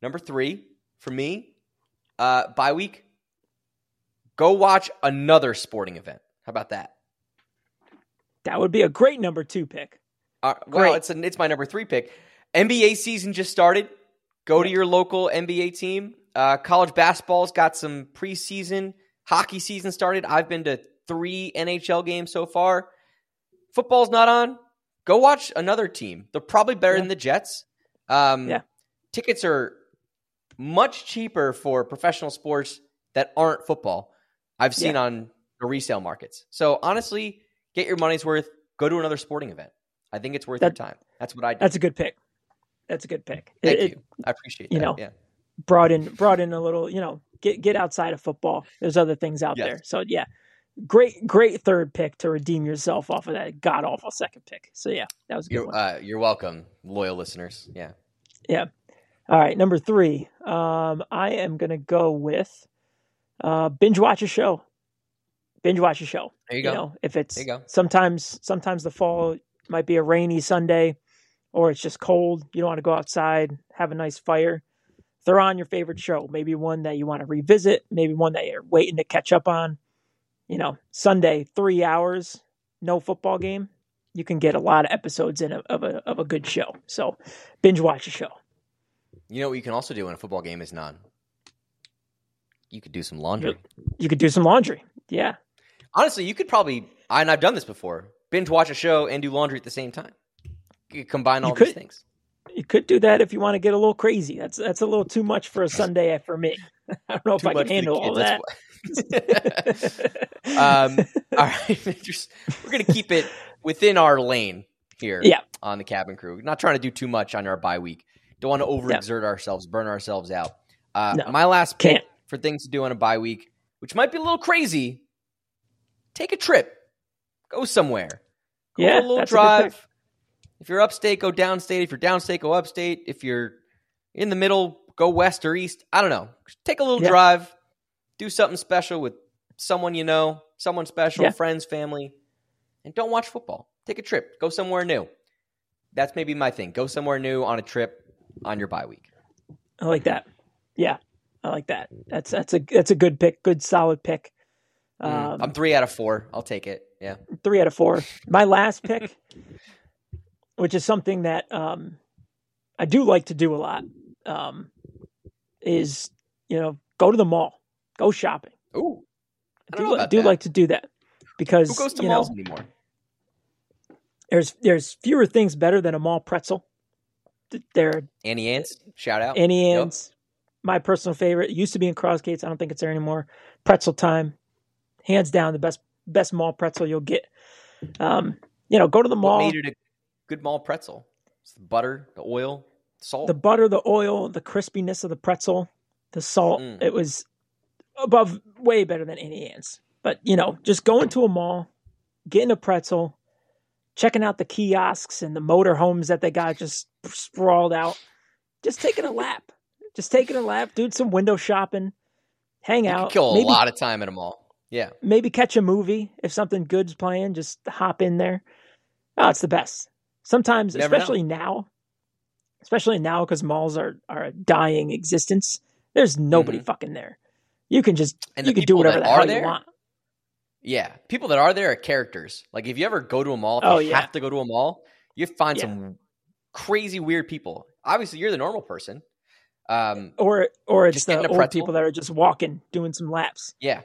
number three for me, uh, bye week. Go watch another sporting event. How about that? that would be a great number two pick. Uh, well, Great. it's an, it's my number three pick. NBA season just started. Go to your local NBA team. Uh, college basketball's got some preseason. Hockey season started. I've been to three NHL games so far. Football's not on. Go watch another team. They're probably better Yeah. than the Jets. Um, Yeah. Tickets are much cheaper for professional sports that aren't football. I've seen Yeah. on the resale markets. So honestly, get your money's worth. Go to another sporting event. I think it's worth That- your time. That's what I do. That's a good pick. That's a good pick. Thank It- you. I appreciate you that. know, yeah. brought in brought in a little. You know, get get outside of football. There's other things out Yes. there. So yeah, great great third pick to redeem yourself off of that god awful second pick. So yeah, that was a good You're, uh, you're welcome, loyal listeners. Yeah. Yeah. All right, number three. Um, I am gonna go with uh, binge watch a show. Binge watch a show. There you go. know, if it's There you go. sometimes sometimes the fall might be a rainy Sunday, or it's just cold. You don't want to go outside, have a nice fire. Throw on your favorite show. Maybe one that you want to revisit. Maybe one that you're waiting to catch up on. You know, Sunday, three hours, no football game. You can get a lot of episodes in a, of a of a good show. So, binge watch a show. You know what you can also do when a football game is none? You could do some laundry. You could do some laundry. Yeah, Honestly, you could probably, and I've done this before, binge watch a show and do laundry at the same time. You could combine You all these could. things. you could do that if you want to get a little crazy. That's that's a little too much for a Sunday for me. I don't know if I can handle all that. Kids, that's why. um, all right, we're gonna keep it within our lane here. Yeah. on the cabin crew. We're not trying to do too much on our bye week. Don't want to overexert ourselves, burn ourselves out. Uh, No. my last pick Can't. for things to do on a bye week, which might be a little crazy. Take a trip, go somewhere. Go Yeah, a little that's a drive. If you're upstate, go downstate. If you're downstate, go upstate. If you're in the middle, go west or east. I don't know. Take a little Yeah. drive. Do something special with someone you know, someone special, Yeah. friends, family, and don't watch football. Take a trip. Go somewhere new. That's maybe my thing. Go somewhere new on a trip on your bye week. I like that. Yeah, I like that. That's that's a that's a good pick. Good solid pick. Mm, Um, I'm three out of four. I'll take it. Yeah. three out of four. My last pick, which is something that um, I do like to do a lot, um, is you know go to the mall, go shopping. Ooh. I I do, know I about do like to do that because Who goes to you malls know anymore? there's there's fewer things better than a mall pretzel. Th- They're Auntie Anne's. Shout out. Annie Yep. My personal favorite. It used to be in Crossgates. I don't think it's there anymore. Pretzel time, hands down the best best mall pretzel you'll get. Um, you know, go to the What mall. made it a good mall pretzel? It's the butter, the oil, salt. the butter, the oil, the crispiness of the pretzel, the salt. Mm. It was above, way better than Auntie Anne's. But you know, just going to a mall, getting a pretzel, checking out the kiosks and the motor homes that they got just sprawled out. just taking a lap, just taking a lap, doing some window shopping, hang You out, kill a maybe lot of time at a mall. Yeah. maybe catch a movie if something good's playing. Just hop in there. Oh, it's the best. Sometimes, Never know. especially now, especially now because malls are are a dying existence. There's nobody mm-hmm. fucking there. You can just. And you can do whatever that the are hell there, you want. Yeah. People that are there are characters. Like if you ever go to a mall, if Oh, you yeah. have to go to a mall, you find Yeah. some crazy weird people. Obviously, you're the normal person. Um, Or or it's Just the old pretzel. people that are just walking, doing some laps. yeah.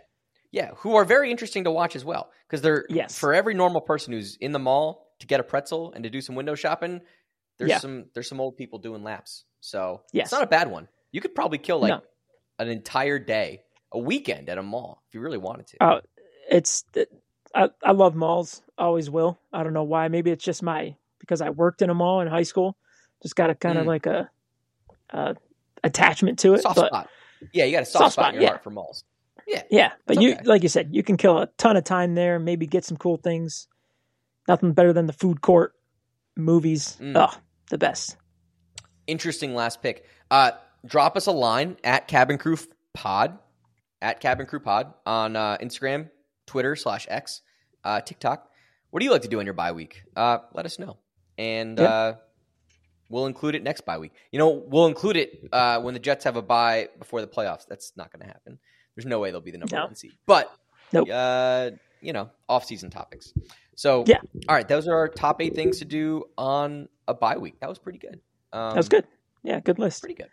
Yeah. Who are very interesting to watch as well. Because they're, Yes. for every normal person who's in the mall to get a pretzel and to do some window shopping, there's Yeah. some there's some old people doing laps. So Yes. it's not a bad one. You could probably kill like No. an entire day, a weekend at a mall if you really wanted to. Uh, it's I, I love malls, always will. I don't know why. Maybe it's just my because I worked in a mall in high school. Just got a kind of Mm. like a, a attachment to it. soft but spot. Yeah, you got a soft, Soft spot, spot, in your yeah. heart for malls. Yeah. yeah, but It's you like you said, you can kill a ton of time there. Maybe get some cool things. Nothing better than the food court, movies. Mm. Oh, the best. Interesting last pick. Uh, drop us a line at Cabin Crew Pod, at Cabin Crew Pod on uh, Instagram, Twitter slash X, uh, TikTok. What do you like to do on your bye week? Uh, let us know, and Yeah. uh, we'll include it next bye week. You know, we'll include it uh, when the Jets have a bye before the playoffs. That's not going to happen. There's no way they'll be the number No. one seed. But Nope. uh, you know, off-season topics. So Yeah. all right, those are our top eight things to do on a bye week. That was pretty good. Um, That was good. Yeah, good list. Pretty good.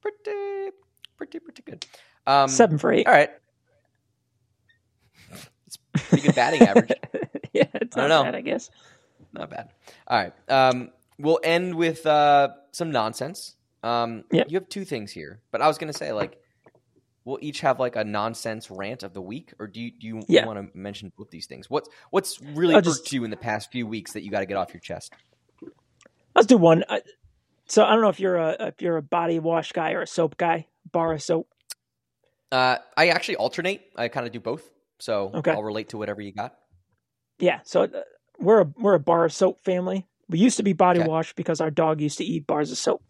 Pretty, pretty, pretty good. Um, Seven for eight. All right. It's pretty good batting average. yeah, it's I not don't know. bad, I guess. Not bad. All right. Um, we'll end with uh, some nonsense. Um, Yep. You have two things here, but I was going to say, like, we'll each have like a nonsense rant of the week, or do you, do you, Yeah. want to mention both these things? What's what's really irked just- you in the past few weeks that you got to get off your chest? Let's do one. Uh, So I don't know if you're a if you're a body wash guy or a soap guy. Bar of soap. Uh, I actually alternate. I kind of do both, so Okay. I'll relate to whatever you got. Yeah. So uh, we're a we're a bar of soap family. We used to be body Okay. wash because our dog used to eat bars of soap.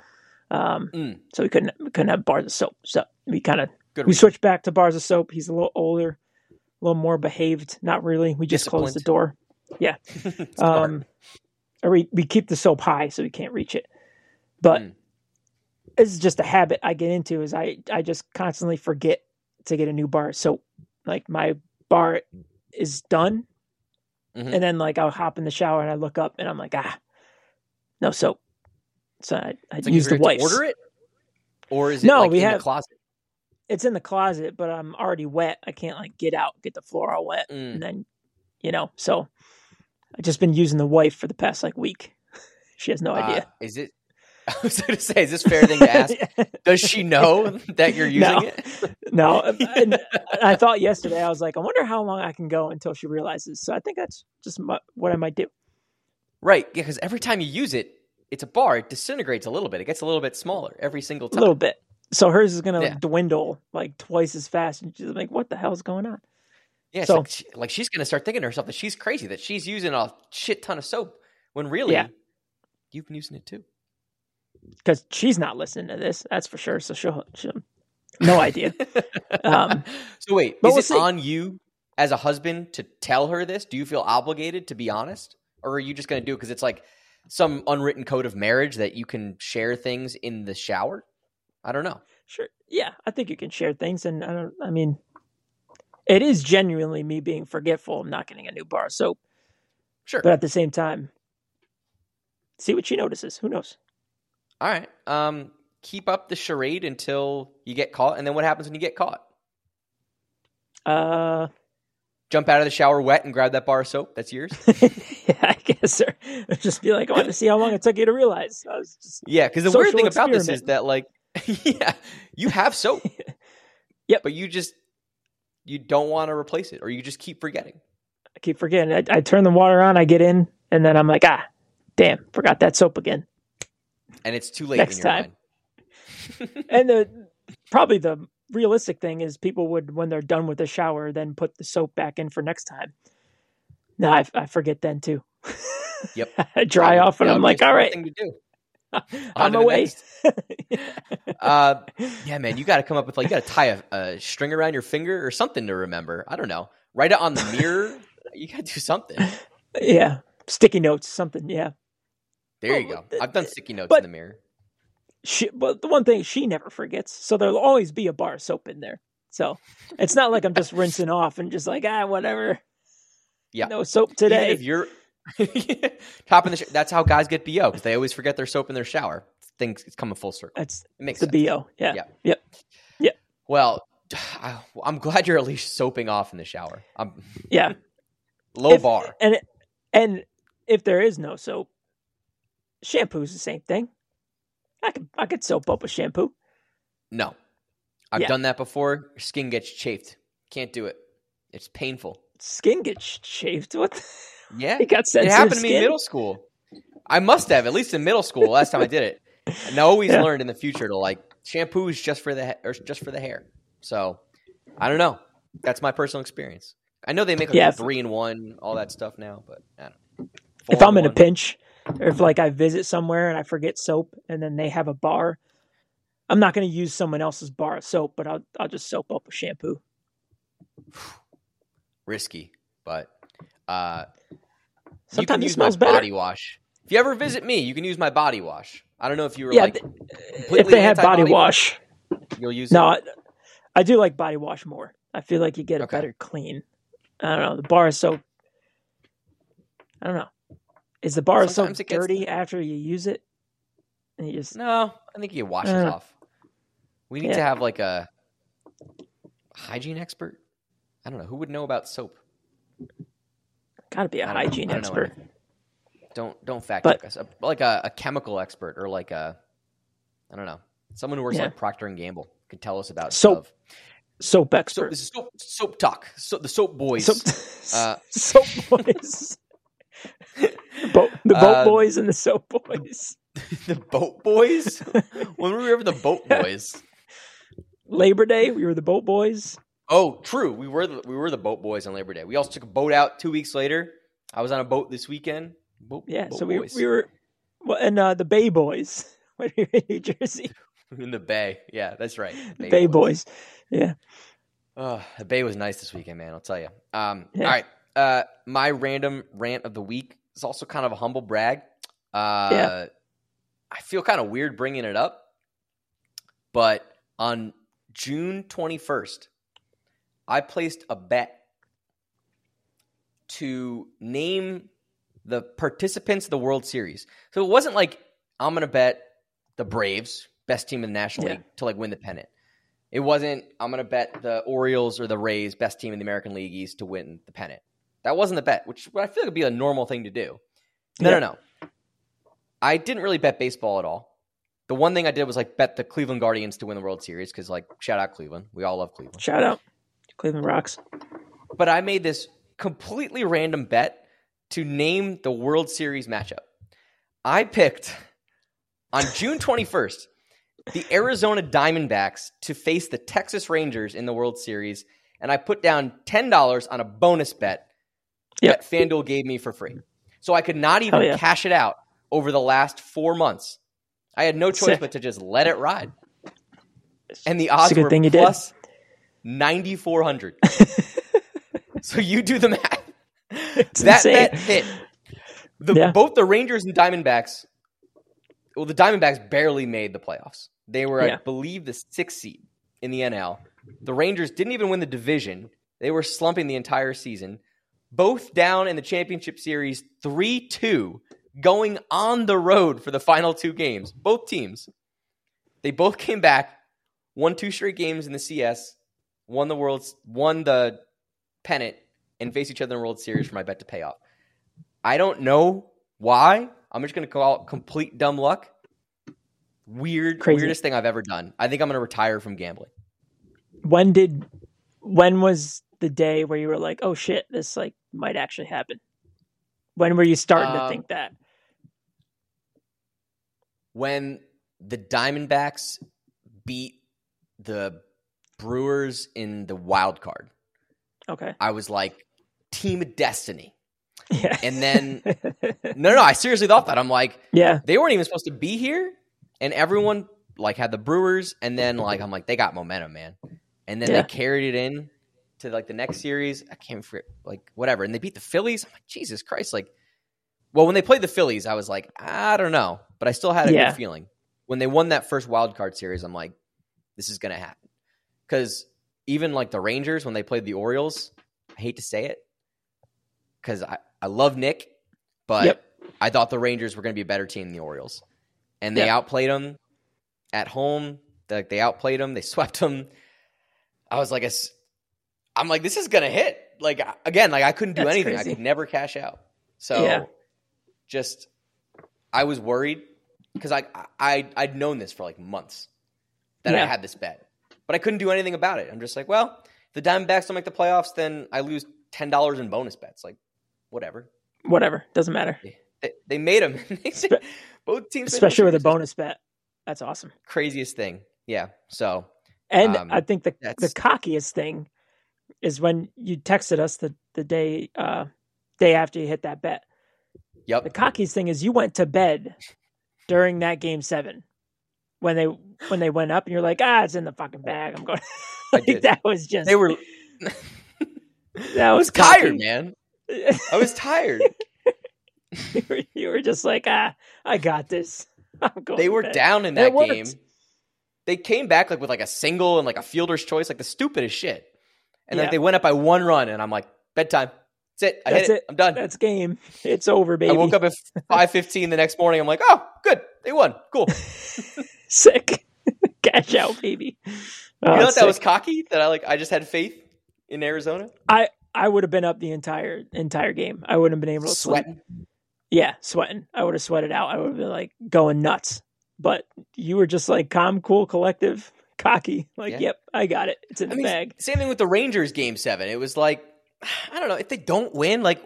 Um, Mm. so we couldn't we couldn't have bars of soap. So we kind of we switched back to bars of soap. He's a little older, a little more behaved. Not really. We just closed the door. Yeah. Um, or we, we keep the soap high so we can't reach it. But Mm. This is just a habit I get into is I, I just constantly forget to get a new bar So. Like my bar is done. Mhm. And then like I'll hop in the shower and I look up and I'm like, ah, no soap. So I, I like use the wipes. order it, or is it No, like we in have- the closet? It's in the closet, but I'm already wet. I can't like get out, get the floor all wet. Mm. And then, you know, so I've just been using the wife for the past like week. she has no Uh, idea. is it? I was going to say, is this fair thing to ask? Does she know that you're using No. it? No, and I thought yesterday I was like, I wonder how long I can go until she realizes. So I think that's just my, what I might do. Right, yeah, because every time you use it, it's a bar. It disintegrates a little bit. It gets a little bit smaller every single time. A little bit. So hers is gonna Yeah. dwindle like twice as fast, and she's like, "What the hell is going on?" Yeah, So- like, she, like she's going to start thinking to herself that she's crazy, that she's using a shit ton of soap, when really, Yeah. you've been using it too. Because she's not listening to this, that's for sure. So she'll, she'll no idea. Um, so wait, but is we'll it see. on you as a husband to tell her this? Do you feel obligated to be honest, or are you just going to do it because it's like some unwritten code of marriage that you can share things in the shower? I don't know. Sure. Yeah, I think you can share things, and I don't. I mean, it is genuinely me being forgetful of not getting a new bar of soap, Sure. but at the same time, see what she notices. Who knows? All right. Um, keep up the charade until you get caught, and then what happens when you get caught? Uh, Jump out of the shower wet and grab that bar of soap. That's yours. yeah, I guess. Or just be like, I want to see how long it took you to realize. I was just, Yeah, because the weird thing about this is that like, yeah, you have soap. Yep. But you just you don't want to replace it, or you just keep forgetting. I keep forgetting. I, I turn the water on, I get in, and then I'm like, ah, damn, forgot that soap again. And it's too late Next in your time. mind. And the probably the realistic thing is people would, when they're done with the shower, then put the soap back in for next time. No, I, I forget then too. Yep. I dry That off, and that I'm would be a like, all right. smart right, thing to do. On to my the way. Uh, yeah, man, you got to come up with like you got to tie a, a string around your finger or something to remember. I don't know. Write it on the mirror. you got to do something. yeah, sticky notes, something. Yeah. There you Oh, go. I've done sticky notes but- in the mirror. She, but the one thing she never forgets, so there'll always be a bar of soap in there. So it's not like I'm just rinsing off and just like ah whatever. Yeah. No soap Even today. if you're top in the, sh- that's how guys get bo because they always forget their soap in their shower. Things it's coming full circle. That's It makes the sense. bo. Yeah. Yeah. Yep. Well, I, I'm glad you're at least soaping off in the shower. I'm Yeah. low If- bar. And and if there is no soap, shampoo's the same thing. I could I could soap up with shampoo. No, I've Yeah. done that before. Your skin gets chafed. Can't do it. It's painful. Skin gets chafed. What? the- Yeah, You got it sensitive happened to me in middle school. I must have at least in middle school. Last time I did it, and I always Yeah. learned in the future to like shampoo is just for the he- or just for the hair. So I don't know. That's my personal experience. I know they make like Yeah, a three in one, all that stuff now, but I don't know. if I'm in a pinch, if like I visit somewhere and I forget soap, and then they have a bar, I'm not going to use someone else's bar of soap, but I'll I'll just soap up with shampoo. risky, but uh, you Sometimes can it use my better. body wash. If you ever visit me, you can use my body wash. I don't know if you were Yeah, like if they have body anti-body wash, you'll use no, it. I, I do like body wash more. I feel like you get a Okay. better clean. I don't know. The bar is so. I don't know. Is the bar so Sometimes it gets- dirty after you use it? And you just No, I think it wash Uh, off. We need yeah. to have like a hygiene expert. I don't know who would know about soap. got to be a hygiene know expert. Don't don't fact But- check us. Like a, a chemical expert or like a I don't know someone who works Yeah. like Procter and Gamble could tell us about Soap Dove. Soap So expert. this is soap, soap talk. So the soap boys. Soap, Uh, soap boys. Boat, the boat Uh, boys and the soap boys. the boat boys. when were we ever the boat boys? Labor Day, we were the boat boys. Oh, true. We were the, we were the boat boys on Labor Day. We also took a boat out two weeks later. I was on a boat this weekend. Boat, Yeah, boat so we, boys. we were, well, and uh, the Bay Boys when we were in New Jersey. in the bay. Yeah, that's right. The Bay Boys. Yeah. Oh, the bay was nice this weekend, man. I'll tell you. Um, Yeah. All right. Uh, my random rant of the week is also kind of a humble brag. Uh, Yeah. I feel kind of weird bringing it up, but on June 21st, I placed a bet to name the participants of the World Series. So it wasn't like I'm going to bet the Braves, best team in the National Yeah. League, to like win the pennant. It wasn't I'm going to bet the Orioles or the Rays, best team in the American League East, to win the pennant. That wasn't the bet, which I feel like would be a normal thing to do. No, Yeah. no, no. I didn't really bet baseball at all. The one thing I did was like bet the Cleveland Guardians to win the World Series because like shout out Cleveland, we all love Cleveland. Shout out. Cleveland Rocks. But I made this completely random bet to name the World Series matchup. I picked on June 21st the Arizona Diamondbacks to face the Texas Rangers in the World Series, and I put down $10 on a bonus bet Yep. that FanDuel gave me for free. So I could not even yeah. cash it out over the last four months. I had no choice Sick. but to just let it ride. And the odds good were thing plus 9,400. so you do the math. It's that insane. bet hit. The, Yeah. Both the Rangers and Diamondbacks, well, the Diamondbacks barely made the playoffs. They were, Yeah. I believe, the sixth seed in the NL. The Rangers didn't even win the division. They were slumping the entire season. Both down in the championship series 3 2, going on the road for the final two games. Both teams. They both came back, won two straight games in the CS, won the World's, won the pennant, and face each other in the World Series for my bet to pay off. I don't know why. I'm just going to call it complete dumb luck. Weird, Crazy. weirdest thing I've ever done. I think I'm going to retire from gambling. when did when was the day where you were like, oh shit, this like might actually happen? When were you starting to Um, think that? When the Diamondbacks beat the Brewers in the wild card, Okay. I was like, team of destiny. Yeah. And then no, no, I seriously thought that. I'm like, yeah. they weren't even supposed to be here, and everyone like had the Brewers, and then like I'm like they got momentum, man, and then Yeah. they carried it in to like the next series. I can't for like whatever, and they beat the Phillies. I'm like Jesus Christ, like. Well, when they played the Phillies, I was like, I don't know, but I still had a Yeah. good feeling. When they won that first wild card series, I'm like, this is gonna happen. Because even like the Rangers, when they played the Orioles, I hate to say it, because I, I love Nick, but Yep. I thought the Rangers were going to be a better team than the Orioles, and they Yeah. outplayed them at home. Like they outplayed them, they swept them. I was like, I'm like, this is going to hit. Like again, like I couldn't do That's anything. crazy. I could never cash out. So Yeah. just, I was worried because I I I'd known this for like months that I had this bet, but I couldn't do anything about it. I'm just like, well, if the Diamondbacks don't make the playoffs, then I lose ten dollars in bonus bets. Like, whatever. Whatever. Doesn't matter. They, they made them. Both teams, Especially with a bonus bet. That's awesome. Craziest thing. Yeah. So And Um, I think the the cockiest thing is when you texted us the the day uh day after you hit that bet. Yep. The cockiest thing is you went to bed during that game seven when they when they went up and you're like ah it's in the fucking bag I'm going I like that was just They were. that I was was tired, man. I was tired. you, were, you were just like ah I got this I'm going they were bed." down in that game. They came back like with like a single and like a fielder's choice, like the stupidest shit. And Yeah. like they went up by one run, and I'm like, bedtime. That's it. I That's hit it. it. I'm done. that's game it's over baby I woke up at five fifteen the next morning. I'm like, oh, good, they won. Cool. sick cash out baby You Oh, know what that was cocky? That I like. I just had faith in Arizona. I I would have been up the entire entire game. I wouldn't have been able to sleep. Yeah, sweating. I would have sweated out. I would have been like going nuts. But you were just like calm, cool, collective, cocky. Like, Yeah. yep, I got it. It's in I the mean, bag. same thing with the Rangers game seven. It was like, I don't know if they don't win, like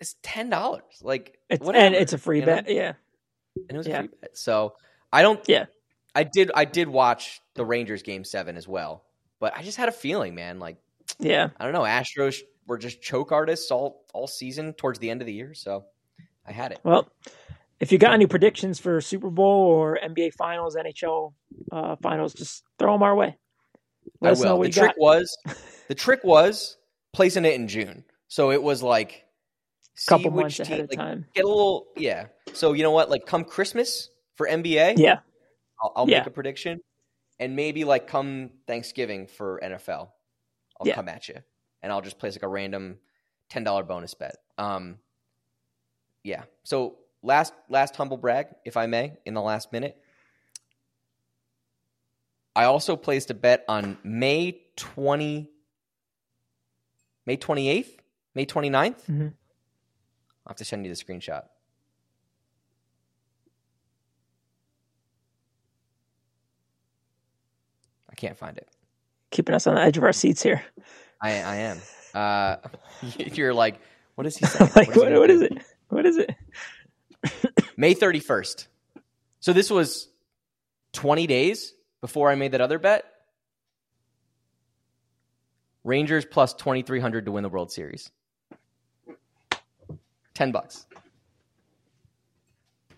it's ten dollars. Like It's, whatever, and it's a free you know? bet. Yeah. and it was Yeah. a free bet. So I don't. Yeah. I did. I did watch the Rangers game seven as well, but I just had a feeling, man. Like Yeah. I don't know, Astros were just choke artists all all season towards the end of the year, so I had it. Well, if you got any predictions for Super Bowl or NBA Finals, NHL uh, Finals, just throw them our way. Let I us know will. what The trick got. was, the trick was placing it in June, so it was like see couple months ahead team- of like, time. Get a little, yeah. So you know what? Like come Christmas for NBA, Yeah. I'll, I'll Yeah. make a prediction, and maybe like come Thanksgiving for NFL, I'll Yeah. come at you, and I'll just place like a random ten dollar bonus bet. Um, yeah. So last last humble brag, if I may, in the last minute, I also placed a bet on May twenty, May twenty eighth, May 29th. Mhm. I'll have to send you the screenshot. I can't find it. Keeping us on the edge of our seats here. I I am. Uh, you're like, what is he saying? like, is what, what do? it? What is it? May 31st. So this was 20 days before I made that other bet. Rangers plus 2300 to win the World Series. 10 bucks.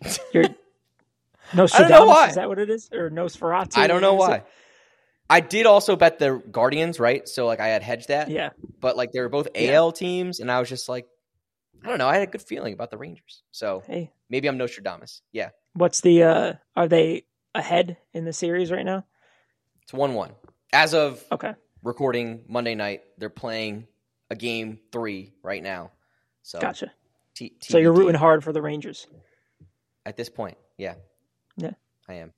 You're I don't know why. Is that what it is? Or Nosferatu? I don't know why. I did also bet the Guardians, right? So like I had hedged that. Yeah. But like they were both Yeah. AL teams and I was just like I don't know, I had a good feeling about the Rangers. So Hey, maybe I'm Nostradamus. Yeah. what's the? uh Are they ahead in the series right now? It's 1-1. As of Okay. recording Monday night. They're playing a game three right now. So Gotcha. T- So you're rooting hard for the Rangers. at this point. Yeah, Yeah. I am.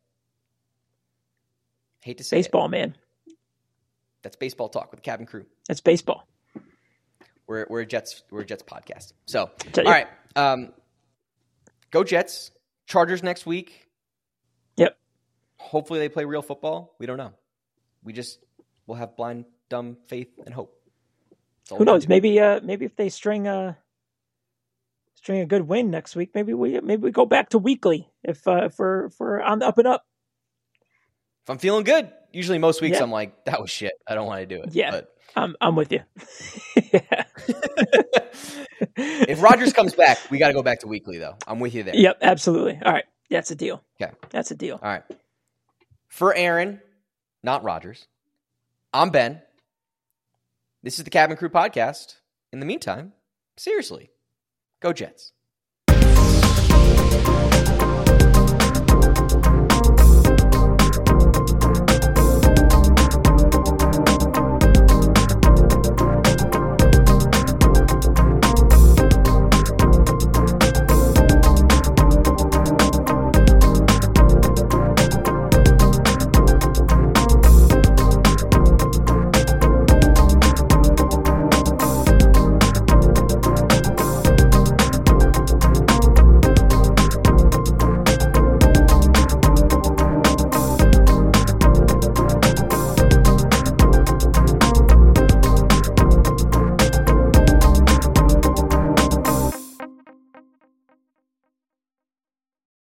Hate to say it. Baseball, man. That's baseball talk with the cabin crew. That's baseball. We're we're a Jets we're a Jets podcast. So, all right, um, go Jets. Chargers next week. Hopefully they play real football. We don't know. We just will have blind, dumb faith and hope. Who knows? Maybe uh, maybe if they string a string a good win next week, maybe we maybe we go back to weekly if uh, if we're if we're on the up and up. If I'm feeling good, usually most weeks yeah. I'm like, that was shit. I don't want to do it. Yeah, but... I'm I'm with you. if Rodgers comes back, we got to go back to weekly though. I'm with you there. Yep, absolutely. All right, that's a deal. Yeah, that's a deal. All right. For Aaron, not Rodgers, I'm Ben. This is the Cabin Crew Podcast. In the meantime, seriously, go Jets.